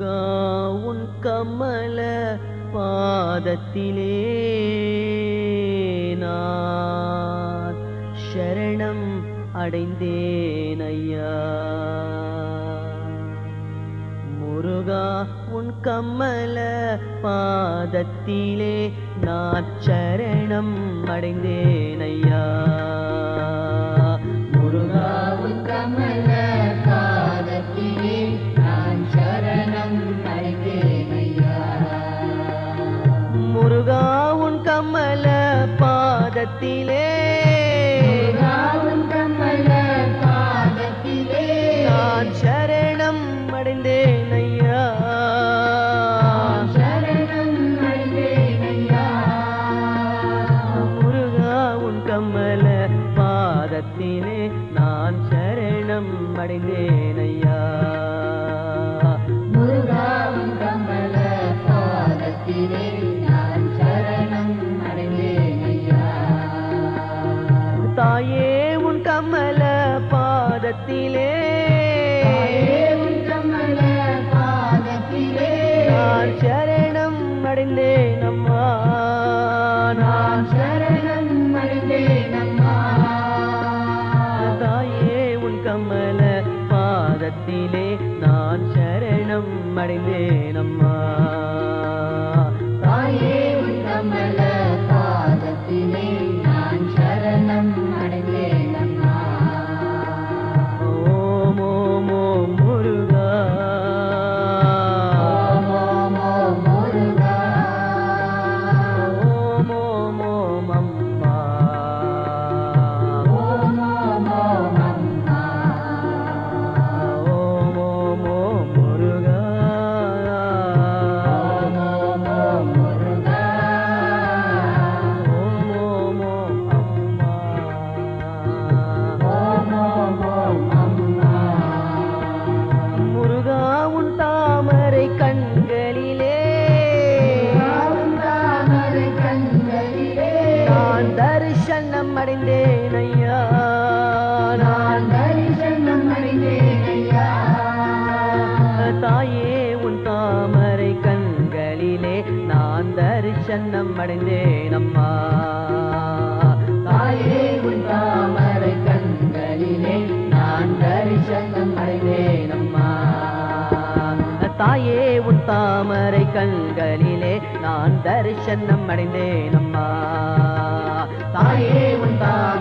முருகா உன் கமல பாதத்திலே நான் சரணம் அடைந்தேன் ஐயா. முருகா உன் கமல பாதத்திலே நான் சரணம் அடைந்தேன் ஐயா. பாதத்திலே. நான் சரணம் அடைந்தேன் ஐயா. முருகா உன் கமல பாதத்திலே நான் சரணம் அடைந்தேன் ஐயா. நான் சரணம் அடைந்தேன் அம்மா நான் சரணம் அடைந்தேன் அம்மா. தாயே உன் கமல பாதத்திலே நான் சரணம் அடைந்தேன் அம்மா தரிசனம் அடைந்தேன் அம்மா தாயே உன் தாமரை கண்களிலே நான் தரிசனம் அடைந்தேன் அம்மா. தாயே உன் தாமரை கண்களிலே நான் தரிசனம் அடைந்தேன் அம்மா தாயே உன் தாமரை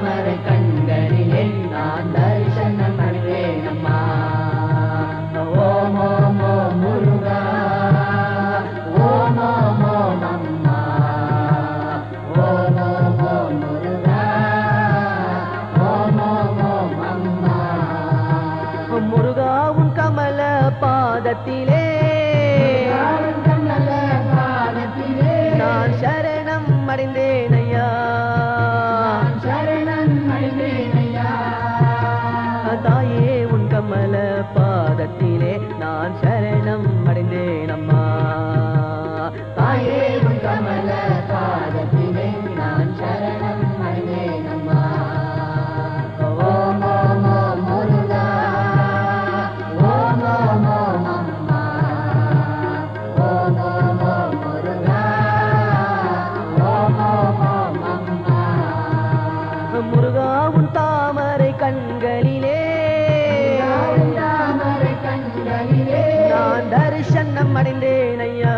பாதத்திலே நான் சரணம் அடைந்தேன் ஐயா. தாயே உன் கமல பாதத்திலே நான் சரணம் தரிசனம் அடைந்தேன் ஐயா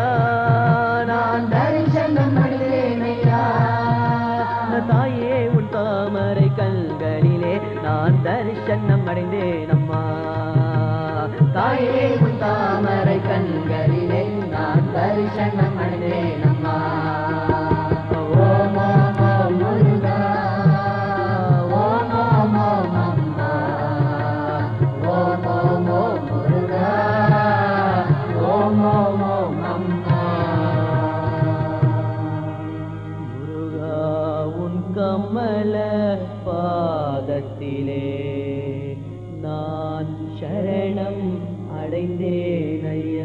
நான் தரிசனம் அடைந்தேன் ஐயா. தாயே உன் தாமரை கண்களிலே நான் தரிசனம் அடைந்தேன் அம்மா தாயே உன் தாமரை கண்களிலே நான் தரிசனம் பாதத்திலே நான் சரணம் அடைந்தேன் ஐயா.